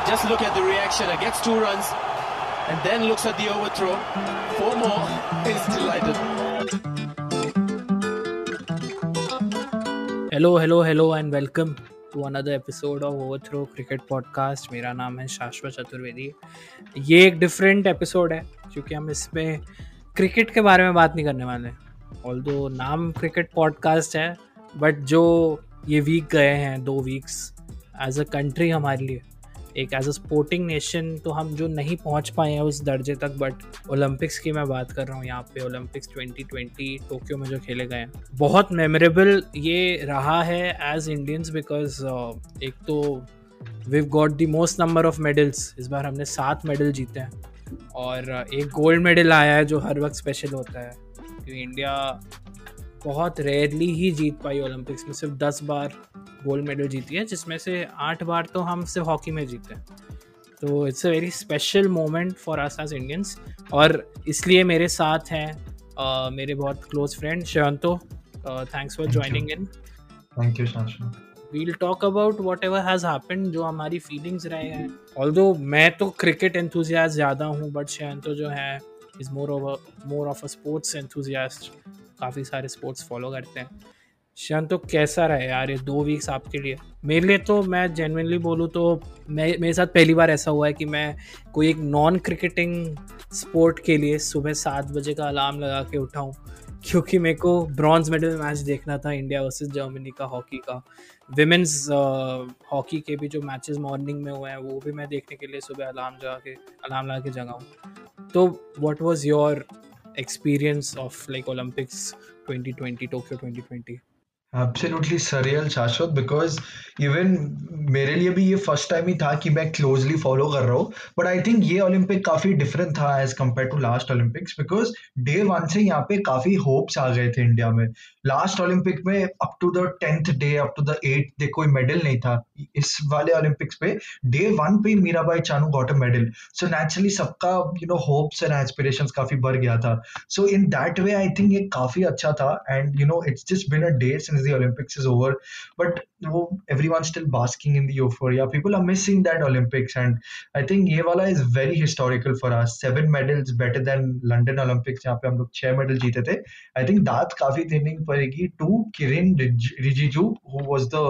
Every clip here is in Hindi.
But just look at the reaction. It gets two runs and then looks at the overthrow. Four more. Is delighted. Hello hello hello and welcome to another episode of Overthrow cricket podcast मेरा नाम है शाश्वत चतुर्वेदी ये एक डिफरेंट एपिसोड है, क्योंकि हम इसमें क्रिकेट के बारे में बात नहीं करने वाले ऑल दो नाम क्रिकेट पॉडकास्ट है बट जो ये वीक गए हैं, दो वीक्स एज अ कंट्री हमारे लिए एक एज अ स्पोर्टिंग नेशन तो हम जो नहीं पहुँच पाए हैं उस दर्जे तक बट ओलंपिक्स की मैं बात कर रहा हूँ यहाँ पे ओलंपिक्स 2020 टोक्यो में जो खेले गए हैं। बहुत मेमोरेबल ये रहा है एज इंडियंस बिकॉज़ एक तो we got the most number of medals इस बार हमने सात मेडल जीते हैं। और uh, एक गोल्ड मेडल आया है जो हर वक्त स्पेशल होता है। क्योंकि इंडिया बहुत रेयरली ही जीत पाई ओलंपिक्स में सिर्फ़ दस बार गोल्ड मेडल जीती है जिसमें से आठ बार तो हम सिर्फ़ हॉकी में जीते हैं। तो it's a very special moment for us as Indians और इसलिए मेरे साथ हैं uh, मेरे बहुत close friend Shayanto thanks for joining in thank you we'll talk about whatever has happen जो हमारी फीलिंग्स रहे हैं। ऑल दो मैं तो क्रिकेट एंथुजियाज ज़्यादा हूँ बट शयंतो जो है is more more of a sports enthusiast काफ़ी सारे स्पोर्ट्स फॉलो करते हैं। शान तो कैसा रहा यार ये दो वीक्स आपके लिए? मेरे लिए तो मैं जेनविनली बोलूँ तो मैं, मेरे साथ पहली बार ऐसा हुआ है कि मैं कोई एक नॉन क्रिकेटिंग स्पोर्ट के लिए सुबह सात बजे का अलार्म लगा के उठाऊँ क्योंकि मेरे को ब्रॉन्ज मेडल मैच देखना था इंडिया वर्सेस जर्मनी का हॉकी का। विमेंस हॉकी के भी जो मैचेस मॉर्निंग में हुए हैं, वो भी मैं देखने के लिए सुबह अलार्म लगा के अलार्म लगा के जगाऊँ तो what was your experience of like Olympics 2020, Tokyo 2020? Absolutely surreal Shashwat because even मेरे लिए भी ये फ़र्स्ट टाइम ही था कि मैं क्लोजली फॉलो कर रहा हूँ। बट आई थिंक ये ओलंपिक काफ़ी डिफरेंट था as compare to last Olympics because day one से यहाँ पे काफ़ी होप्स आ गए थे इंडिया में। लास्ट ओलंपिक में up to the tenth day up to the eight day कोई मेडल नहीं था। इस वाले ओलंपिक्स पे डे वन पे Mirabai Chanu got a medal so naturally सबका you know hopes and aspiration काफ़ी बढ़ गया था। सो in that way I think ये काफ़ी अच्छा था। And you know it's just been a day since the Olympics is over but वो everyone's still basking in the euphoria people are missing that olympics and i think ये वाला is very historical for us seven medals better than london olympics जहाँ पे हम लोग छह मेडल जीते थे i think दाद काफी देनी पड़ेगी to Kiren Rijiju who was the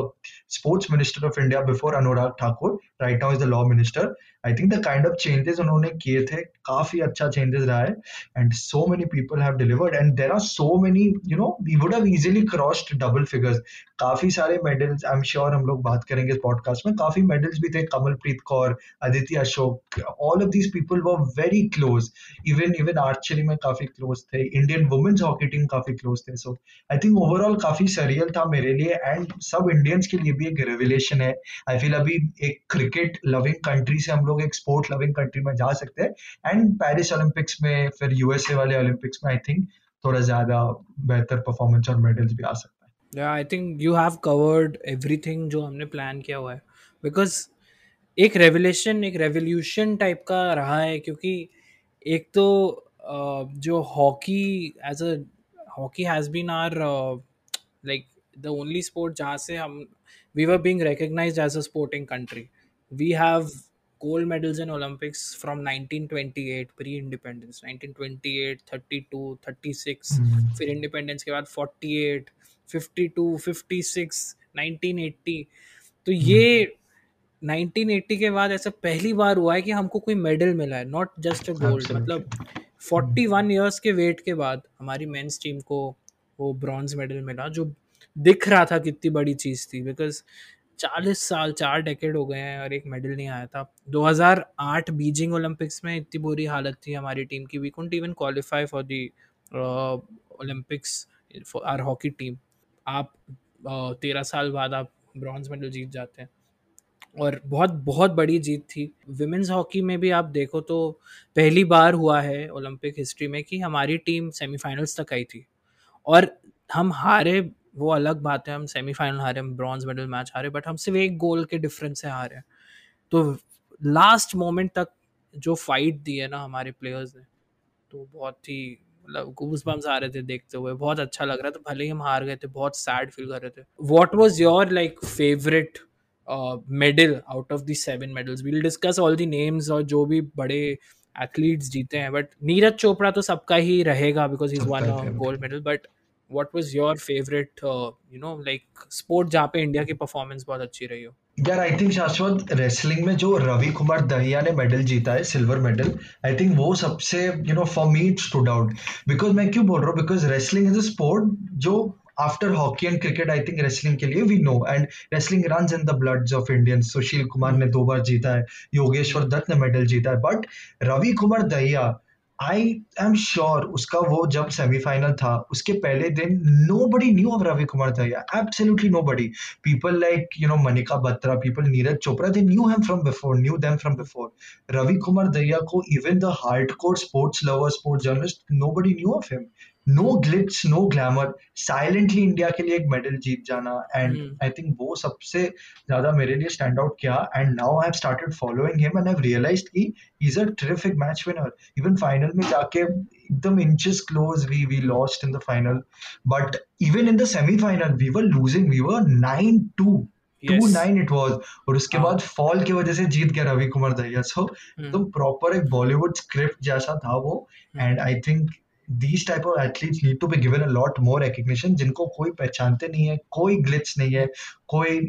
sports minister of India before Anurag Thakur right now is the law minister I think the kind of changes उन्होंने किए थे काफी अच्छा चेंजेस रहा है and so many people have delivered and there are so many you know we would have easily crossed double figures काफी सारे medals I am sure हम लोग बात करेंगे इस पॉडकास्ट में। काफ़ी मेडल्स भी थे, Kamalpreet Kaur, Aditya Ashok all of these people were very close even even archery में काफ़ी क्लोज थे। इंडियन वुमेन्स हॉकी टीम काफ़ी क्लोज थे। सो आई थिंक ओवरऑल काफ़ी सरियल था मेरे लिए एंड सब इंडियंस के लिए भी एक रेवलेशन है। आई फील अभी एक क्रिकेट लविंग कंट्री से हम लोग एक स्पोर्ट लविंग कंट्री में जा सकते हैं। एंड पेरिस ओलंपिक्स में, फिर यूएसए वाले ओलंपिक्स में आई थिंक थोड़ा ज़्यादा बेहतर परफॉर्मेंस और मेडल्स भी आ सकते है। या I think you have covered everything जो हमने प्लान किया हुआ है बिकॉज़ एक रेवलेशन एक रेवोल्यूशन टाइप का रहा है क्योंकि एक तो जो hockey as a hockey has been are like the only sport जहाँ से हम we were being recognised as a sporting country we have gold medals in Olympics from 1928 pre independence 1928 32 36 mm. फिर इंडिपेंडेंस के बाद 48 52 56 1980 तो ये 1980 के बाद ऐसा पहली बार हुआ है कि हमको कोई मेडल मिला है नॉट जस्ट अ गोल्ड मतलब 41 इयर्स के वेट के बाद हमारी मेंस टीम को वो ब्रॉन्ज मेडल मिला जो दिख रहा था कितनी बड़ी चीज़ थी बिकॉज़ चालीस साल चार डेकेड हो गए हैं और एक मेडल नहीं आया था। 2008 बीजिंग ओलंपिक्स में इतनी बुरी हालत थी हमारी टीम की we couldn't even qualify for the Olympics for our hockey team आप तेरह साल बाद आप ब्रॉन्ज मेडल जीत जाते हैं। और बहुत बहुत बड़ी जीत थी। विमेंस हॉकी में भी आप देखो तो पहली बार हुआ है ओलंपिक हिस्ट्री में कि हमारी टीम सेमीफाइनल्स तक आई थी। और हम हारे, वो अलग बात है, हम सेमीफाइनल हारे, हम ब्रॉन्ज मेडल मैच हारे बट हम सिर्फ़ एक गोल के डिफरेंस से हारे हैं। तो लास्ट मोमेंट तक जो फाइट दी है ना हमारे प्लेयर्स ने तो बहुत ही मतलब गूस बम्स आ रहे थे देखते हुए बहुत अच्छा लग रहा था भले ही हम हार गए थे बहुत सैड फील कर रहे थे। What was your like favourite medal out of the seven medals we'll discuss all the names और जो भी बड़े एथलीट्स जीते हैं बट नीरज चोपड़ा तो सबका ही रहेगा because is one gold medal but what was your favourite you know like sport जहाँ पे इंडिया की परफॉर्मेंस बहुत अच्छी रही हो? यार आई थिंक शाश्वत रेसलिंग में जो रवि कुमार दहिया ने मेडल जीता है सिल्वर मेडल आई थिंक वो सबसे you know for me it stood out because मैं क्यों बोल रहा हूँ? Because wrestling is a sport जो after hockey and cricket I think wrestling के लिए we know and wrestling run in the bloods of Indian Sushil Kumar ने दो बार जीता है योगेश्वर दत्त ने मेडल जीता है. But Ravi Kumar Dahiya I am sure उसका वो जब सेमीफाइनल था, उसके पहले दिन nobody knew of Ravi Kumar Dahiya absolutely nobody people like you know Manika Batra people Neeraj Chopra they knew him from before knew them from before Ravi Kumar Dahiya को even the hardcore sports lover sports journalist nobody knew of him no glimpse no glamour silently India के लिए एक मेडल जीत जाना एंड आई थिंक वो सबसे ज़्यादा मेरे लिए स्टैंड आउट किया and now I have started following him and I have realised कि is a terrific match winner even final में जाके एकदम inches close we we lost in the final but even in the semifinal we were losing we were 9 2 two nine it was और उसके हाँ. बाद फॉल की वजह से जीत गया रवि कुमार दहिया सो एकदम प्रॉपर एक बॉलीवुड स्क्रिप्ट जैसा था वो. And I think these type of athletes need to be given a lot more recognition, जिनको कोई पहचानते नहीं है, कोई ग्लिच नहीं है, कोई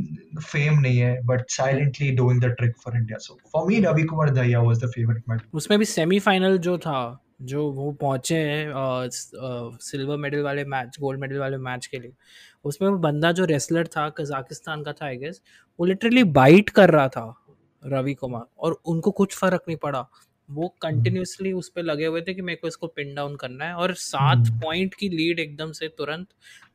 फेम नहीं है but silently doing the trick for India so for me Ravi Kumar Dahiya was the favourite medal उसमें भी सेमीफाइनल जो था, जो वो पहुँचे हैं सिल्वर मेडल वाले मैच गोल्ड मेडल वाले मैच के लिए, उसमें वो बंदा जो रेसलर था कजाकिस्तान का था आई गेस वो लिटरली बाइट कर रहा था रवि कुमार और उनको कुछ फ़र्क नहीं पड़ा। वो कंटिन्यूसली हम्म। उस पर लगे हुए थे कि मेरे को इसको पिन डाउन करना है और सात पॉइंट हम्म। की लीड एकदम से तुरंत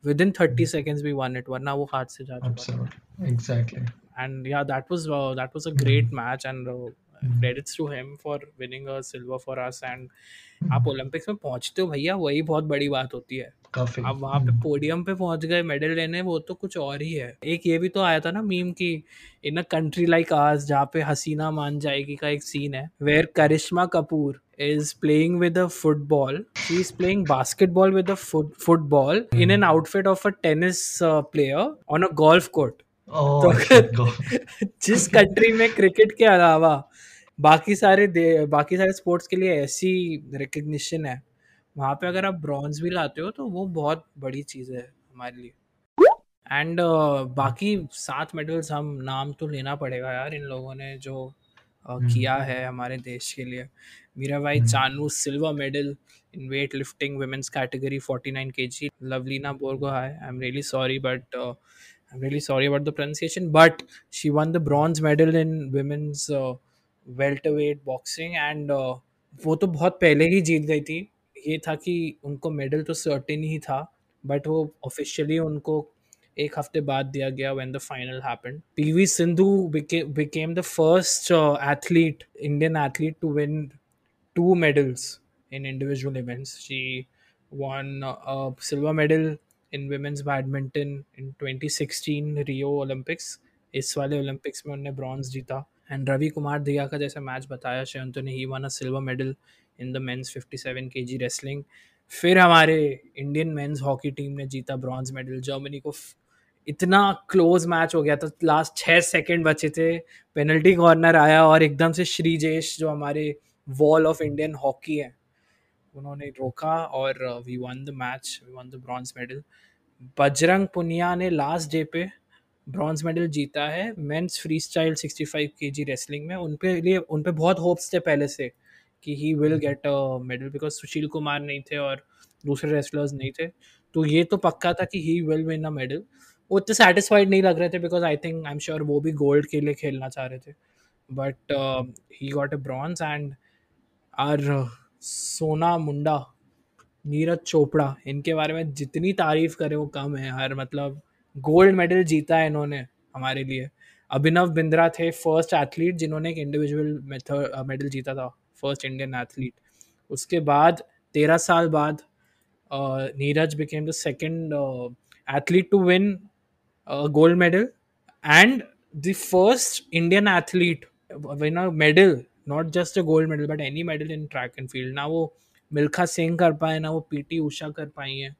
विद इन थर्टी सेकेंड्स भी वन इट वरना वो हाथ से जा चुका exactly and yeah that was that was a great match and credits to him for winning a silver for us and आप ओलंपिक्स में पहुँचते हो भैया वही बहुत बड़ी बात होती है अब वहाँ पे पोडियम पे पहुँच गए मेडल लेने वो तो कुछ और ही है एक ये भी तो आया था ना मीम की इन अ कंट्री लाइक आज जहाँ पे हसीना मान जाएगी का एक सीन है where Karisma Kapoor is playing with a football. She's playing basketball with a foot football in an outfit of a tennis uh, player on a golf court. Oh, तो जिस कंट्री में क्रिकेट के अलावा बाकी सारे बाकी सारे स्पोर्ट्स के लिए ऐसी रिकग्निशन है। वहाँ पे अगर आप ब्रॉन्ज भी लाते हो तो वो बहुत बड़ी चीज़ है हमारे लिए। एंड uh, बाकी सात मेडल्स हम नाम तो लेना पड़ेगा यार इन लोगों ने जो uh, किया है हमारे देश के लिए। Mirabai Chanu silver medal in weightlifting women's category 49 kg Lovlina Borgohain I am really sorry but I am really sorry about the pronunciation but she won the bronze medal in women's welterweight boxing and वो तो बहुत पहले ही जीत गई थी। ये था कि उनको मेडल तो सर्टेन ही था बट वो ऑफिशियली उनको एक हफ़्ते बाद दिया गया when the final happened PV Sindhu became the first athlete Indian athlete to win two medals in individual events she won a silver medal in women's badminton in 2016 Rio Olympics इस वाले ओलंपिक्स में उन्होंने ब्रॉन्ज जीता। एंड रवि कुमार दिया का जैसे मैच बताया शयंतो ने he won a silver medal in the men's 57 kg wrestling फिर हमारे इंडियन मेंस हॉकी टीम ने जीता ब्रॉन्ज मेडल जर्मनी को इतना क्लोज मैच हो गया था लास्ट छः सेकंड बचे थे. पेनल्टी कॉर्नर आया और एकदम से श्रीजेश जो हमारे वॉल ऑफ़ इंडियन हॉकी है, उन्होंने रोका और we won the match we won the bronze medal Bajrang Punia ने लास्ट डे पे ब्रॉन्ज मेडल जीता है। Men's freestyle sixty five K G wrestling में। उन पे लिए उन पे बहुत होप्स थे पहले से कि he will get a medal because Sushil Kumar नहीं थे और दूसरे रेसलर्स नहीं थे। तो ये तो पक्का था कि he will win a medal वो इतने सेटिस्फाइड नहीं लग रहे थे because I think I am sure वो भी गोल्ड के लिए खेलना चाह रहे थे। But he got a bronze and our सोना मुंडा नीरज चोपड़ा इनके बारे में जितनी तारीफ़ करें वो कम है। हर मतलब गोल्ड मेडल जीता है इन्होंने हमारे लिए। अभिनव बिंद्रा थे फ़र्स्ट एथलीट जिन्होंने एक इंडिविजुअल मेडल जीता था फ़र्स्ट इंडियन एथलीट उसके बाद, तेरह साल बाद Neeraj became the second athlete to win gold medal and the first Indian athlete win a medal not just a gold medal but any medal in track and field ना वो मिल्खा सिंह कर पाए, ना वो पीटी उषा कर पाई हैं।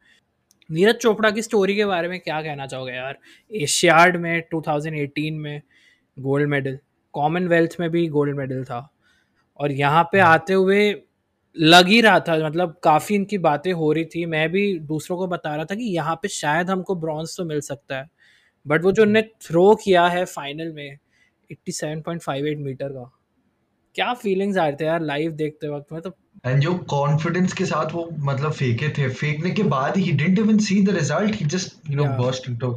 नीरज चोपड़ा की स्टोरी के बारे में क्या कहना चाहोगे यार? एशियाड में 2018 में गोल्ड मेडल कॉमनवेल्थ में भी गोल्ड मेडल था। और यहाँ पे आते हुए लग ही रहा था मतलब काफ़ी इनकी बातें हो रही थी। मैं भी दूसरों को बता रहा था कि यहाँ पे शायद हमको ब्रॉन्ज तो मिल सकता है बट वो जो उनने थ्रो किया है फाइनल में 87.58 मीटर का क्या फीलिंग्स आ रहे थे यार लाइव देखते वक्त? में तो एंड जो कॉन्फिडेंस के साथ वो मतलब फेंके थे। फेंकने के बाद he didn't even see the result he just you know burst into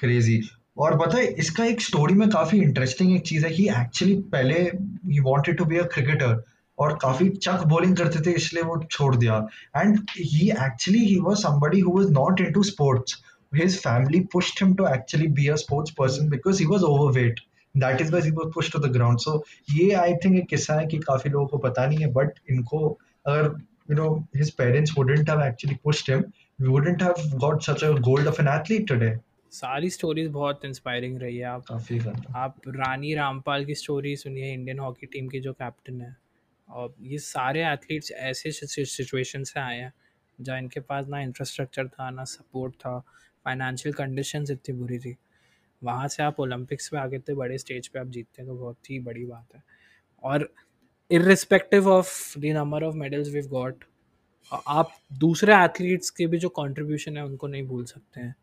crazy और पता है इसका एक स्टोरी में काफ़ी इंटरेस्टिंग एक चीज़ है कि एक्चुअली पहले he wanted to be a cricketer और काफ़ी चक बॉलिंग करते थे इसलिए वो छोड़ दिया। And he actually he was somebody who was not into sports his family pushed him to actually be a sports person because he was overweight. That is why was to the ground so ये आई थिंक एक किस्सा है कि काफ़ी लोगों को पता नहीं है बट इनको अगर you know his parents wouldn't have actually pushed him we wouldn't have got such a gold of an athlete today सारी स्टोरीज बहुत इंस्पायरिंग रही है आप। काफ़ी आप रानी रामपाल की स्टोरी सुनिए इंडियन हॉकी टीम की जो कैप्टन है। और ये सारे एथलीट्स ऐसे सिचुएशन से आए हैं जहाँ इनके पास ना इंफ्रास्ट्रक्चर था ना सपोर्ट था फाइनेंशियल कंडीशंस इतनी बुरी थी। वहाँ से आप ओलंपिक्स में आगे इतने बड़े स्टेज पे आप जीतते हैं तो बहुत ही बड़ी बात है। और irrespective of the number of medals we've got आप दूसरे एथलीट्स के भी जो कंट्रीब्यूशन है, उनको नहीं भूल सकते हैं।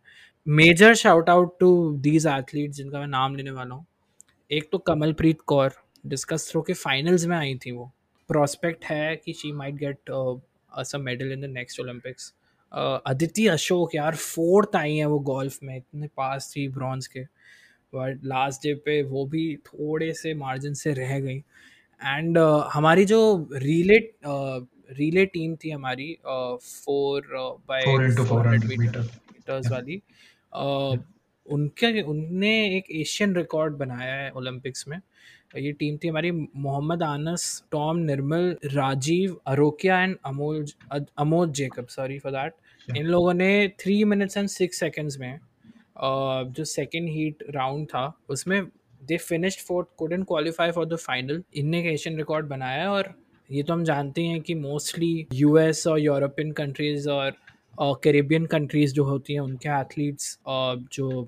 Major shout out to these athletes जिनका मैं नाम लेने वाला हूँ। एक तो कमलप्रीत कौर डिस्कस थ्रो के फाइनल्स में आई थी वो। प्रॉस्पेक्ट है कि she might get medal in the next Olympics Aditi Ashok यार फोर्थ आई है वो गोल्फ में इतने पास थी ब्रॉन्ज के। बट लास्ट डे पे वो भी थोड़े से मार्जिन से रह गई। एंड uh, हमारी जो रीले रीले टीम थी हमारी फोर बाय फोर मीटर्स वाली। uh, उनके उनने एक एशियन रिकॉर्ड बनाया है ओलंपिक्स में। ये टीम थी हमारी Mohammed Anas Tom Nirmal Rajiv Arokia and Amol Amod Jacob sorry for that इन लोगों ने three minutes and six seconds में जो सेकेंड हीट राउंड था उसमें they finished fourth couldn't qualify for the final इनने एक एशियन रिकॉर्ड बनाया है और ये तो हम जानते हैं कि मोस्टली यूएस और यूरोपियन कंट्रीज़ और कैरेबियन कंट्रीज़ जो होती हैं उनके एथलीट्स जो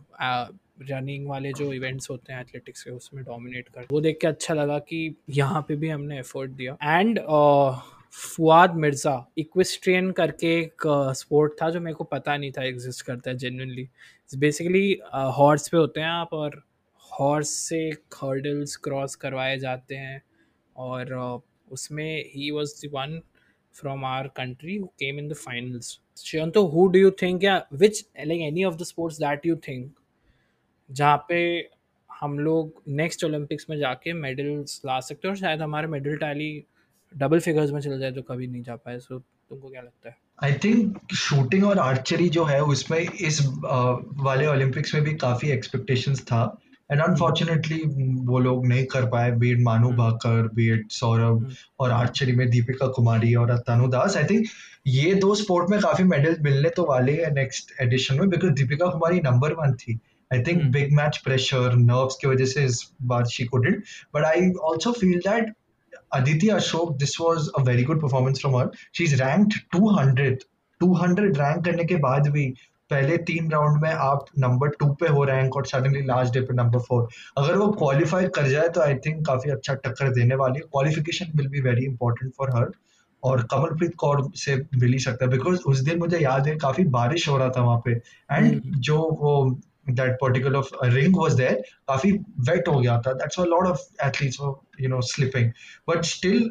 रनिंग वाले जो इवेंट्स होते हैं एथलेटिक्स के उसमें डोमिनेट कर। वो देख के अच्छा लगा कि यहाँ पे भी हमने एफर्ट दिया। एंड फुआद मिर्ज़ा इक्विस्ट्रियन करके एक स्पोर्ट uh, था जो मेरे को पता नहीं था एग्जिस्ट करता है जेनवनली बेसिकली हॉर्स पे होते हैं आप और हॉर्स से हर्डल्स क्रॉस करवाए जाते हैं। और uh, उसमें ही was the one from our country came in the finals तो हु डू यू थिंक या which like any of the sports that you think जहाँ पे हम लोग नेक्स्ट ओलंपिक्स में जाके मेडल्स ला सकते हैं और शायद हमारे मेडल टैली डबल फिगर्स में चल जाए तो कभी नहीं जा पाए। सो तुमको क्या लगता है? आई थिंक शूटिंग और आर्चरी जो है उसमें इस वाले ओलंपिक्स में भी काफ़ी एक्सपेक्टेशंस था। एंड अनफॉर्चुनेटली वो लोग नहीं कर पाए। बीट मानू। भाकर बीट सौरभ। और आर्चरी में दीपिका कुमारी और तनु दास आई थिंक ये दो स्पोर्ट में काफ़ी मेडल मिलने तो वाले हैं नेक्स्ट एडिशन में because Deepika Kumari number one थी। I think mm. big match pressure, nerves की वजह से इस बार she couldn't. But I also feel that Aditi Ashok, this was a very good performance from her. She's ranked 200th. 200 rank करने के बाद भी पहले तीन राउंड में आप नंबर टू पे हो रैंक और सडनली लास्ट डे पे नंबर फोर अगर वो क्वालिफाई कर जाए तो आई थिंक काफ़ी अच्छा टक्कर देने वाली है qualification will be very important for her और कमलप्रीत कौर से मिल ही सकता है बिकॉज़ उस दिन मुझे याद है काफ़ी बारिश हो रहा था वहाँ पे एंड hmm. जो वो that particular ring was there काफ़ी wet हो गया था that's why a lot of athletes were you know slipping but still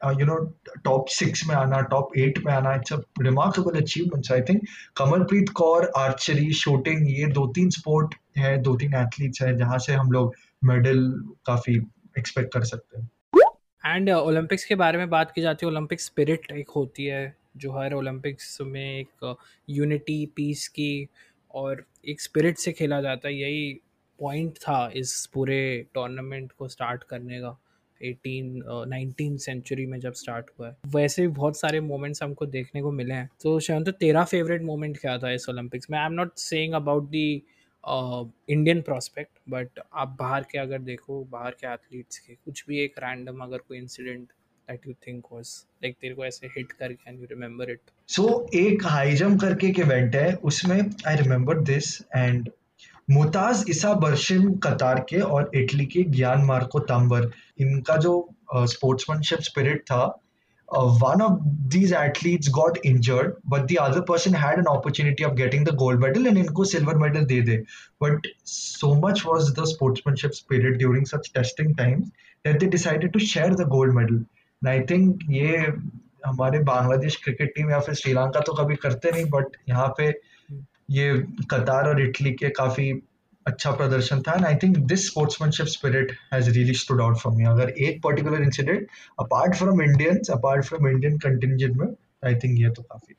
uh, you know top six में आना top eight में आना it's a remarkable achievement so I think Kamalpreet Kaur archery shooting ये दो तीन sport है दो तीन athletes है जहाँ से हम लोग medal काफ़ी expect कर सकते हैं एंड ओलंपिक्स uh, के बारे में बात की जाती है ओलंपिक स्पिरिट एक होती है जो हर ओलंपिक्स में एक यूनिटी uh, पीस की और एक स्पिरिट से खेला जाता है, यही पॉइंट था इस पूरे टूर्नामेंट को स्टार्ट करने का। एटीन नाइनटीन सेंचुरी में जब स्टार्ट हुआ है। वैसे भी बहुत सारे मोमेंट्स हमको देखने को मिले हैं। तो शायद तो तेरा फेवरेट मोमेंट क्या था इस ओलंपिक्स में? I am not saying about the Indian prospect but आप बाहर के अगर देखो, बाहर के एथलीट्स के, कुछ भी एक रैंडम अगर कोई incident that you think was like तेरे को ऐसे हिट कर can you remember it so एक हाई जंप करके एक इवेंट है उसमें I remember this and Mutaz Essa Barshim Qatar के और इटली के ज्ञान मार्को तांबर इनका जो स्पोर्ट्समैनशिप स्पिरिट था uh, one of these athletes got injured, but the other person had an opportunity of getting the gold medal and इनको silver medal दे दे. But so much was the sportsmanship spirit during such testing times that they decided to share the gold medal. I think ये हमारे बांग्लादेश क्रिकेट टीम या फिर श्रीलंका तो कभी करते नहीं बट यहाँ पे ये कतार और इटली के काफ़ी अच्छा प्रदर्शन था। And I think this sportsmanship spirit has really stood out for me अगर एक particular incident apart from Indians apart from Indian contingent में आई थिंक ये तो काफ़ी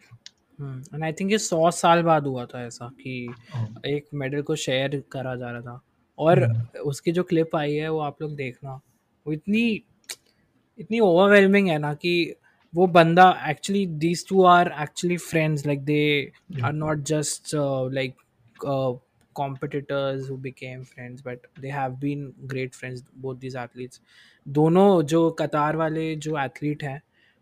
एंड आई थिंक ये सौ साल बाद हुआ था ऐसा कि हाँ। एक मेडल को शेयर करा जा रहा था। और hmm. उसकी जो क्लिप आई है वो आप लोग देखना। वो इतनी इतनी ओवरवेलमिंग है ना कि वो बंदा actually these two are actually friends like they are not just like competitors who became friends but they have been great friends both these athletes. दोनों जो कतार वाले जो एथलीट हैं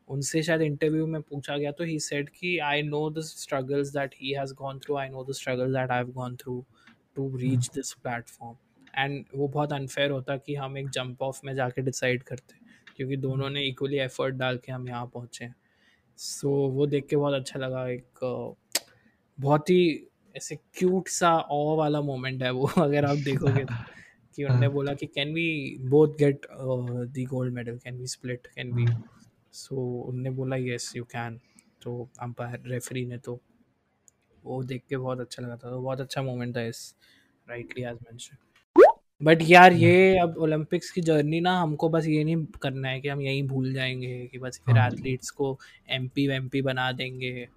उनसे शायद इंटरव्यू में पूछा गया तो ही सेड कि I know the struggles that he has gone through I know the struggles that I have gone through to reach this platform and वो बहुत अनफेयर होता कि हम एक जंप ऑफ़ में जाके डिसाइड करते। क्योंकि दोनों ने इक्वली एफर्ट डाल के हम यहाँ पहुँचे हैं। सो so, वो देख के बहुत अच्छा लगा एक बहुत ही ऐसे क्यूट सा ओ वाला मोमेंट है वो अगर आप देखोगे तो। कि उन्होंने हाँ। बोला कि can we both get the gold medal can we split can we so उन्होंने बोला यस यू कैन तो अंपायर रेफरी ने तो वो देख के बहुत अच्छा लगा था। तो बहुत अच्छा मोमेंट था इस राइटली एज मेंशन बट यार ये अब ओलंपिक्स की जर्नी ना हमको बस ये नहीं करना है कि हम यहीं भूल जाएँगे कि बस फिर एथलीट्स हाँ। को एम पी वेम पी बना देंगे।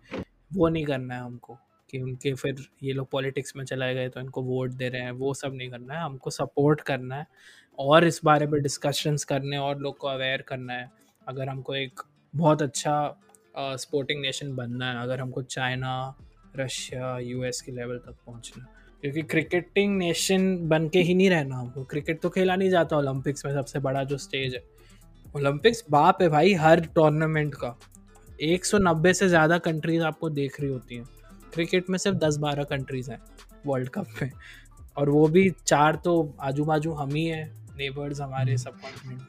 वो नहीं करना है हमको कि उनके फिर ये लोग पॉलिटिक्स में चलाए गए तो इनको वोट दे रहे हैं। वो सब नहीं करना है। हमको सपोर्ट करना है और इस बारे में डिस्कशंस करने और लोग को अवेयर करना है। अगर हमको एक बहुत अच्छा स्पोर्टिंग नेशन बनना है अगर हमको चाइना रशिया यूएस के लेवल तक पहुँचना क्योंकि क्रिकेटिंग नेशन बन के ही नहीं रहना हमको क्रिकेट तो खेला नहीं जाता ओलंपिक्स में सबसे बड़ा जो स्टेज है। ओलंपिक्स बाप है भाई, हर टूर्नामेंट का। 190 से ज़्यादा कंट्रीज़ आपको देख रही होती हैं। क्रिकेट में सिर्फ़ दस बारह कंट्रीज़ हैं वर्ल्ड कप में। और वो भी चार तो आजू बाजू हम ही हैं नेबर्स हमारे सब कॉन्टिनेंट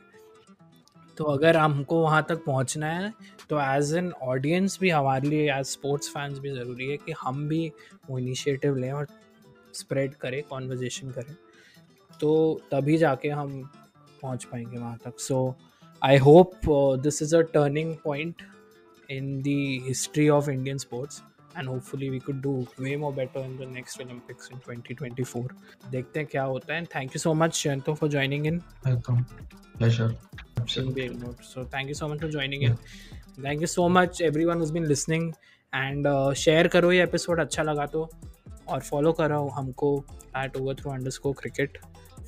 तो अगर हमको वहाँ तक पहुँचना है तो एज एन ऑडियंस भी हमारे लिए एज स्पोर्ट्स फैंस भी ज़रूरी है कि हम भी वो इनिशिएटिव लें और स्प्रेड करें कॉन्वर्जेशन करें तो तभी जाके हम पहुँच पाएँगे वहाँ तक। So I hope this is a turning point in the history of Indian sports and hopefully we could do way more better in the next Olympics in 2024 देखते हैं क्या होता है thank you so much Shanto for joining in welcome so thank you so much for joining in. Thank you so much everyone who's been listening and uh, share करो ये एपिसोड अच्छा लगा तो। और फॉलो करो हमको at over through underscore cricket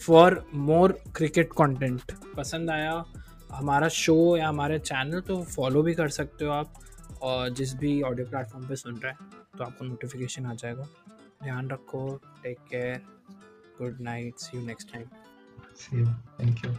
for more cricket content पसंद आया हमारा शो या हमारे चैनल तो फॉलो भी कर सकते हो आप और जिस भी ऑडियो प्लेटफॉर्म पे सुन रहे हैं तो आपको नोटिफिकेशन आ जाएगा। ध्यान रखो take care good night see you next time see you thank you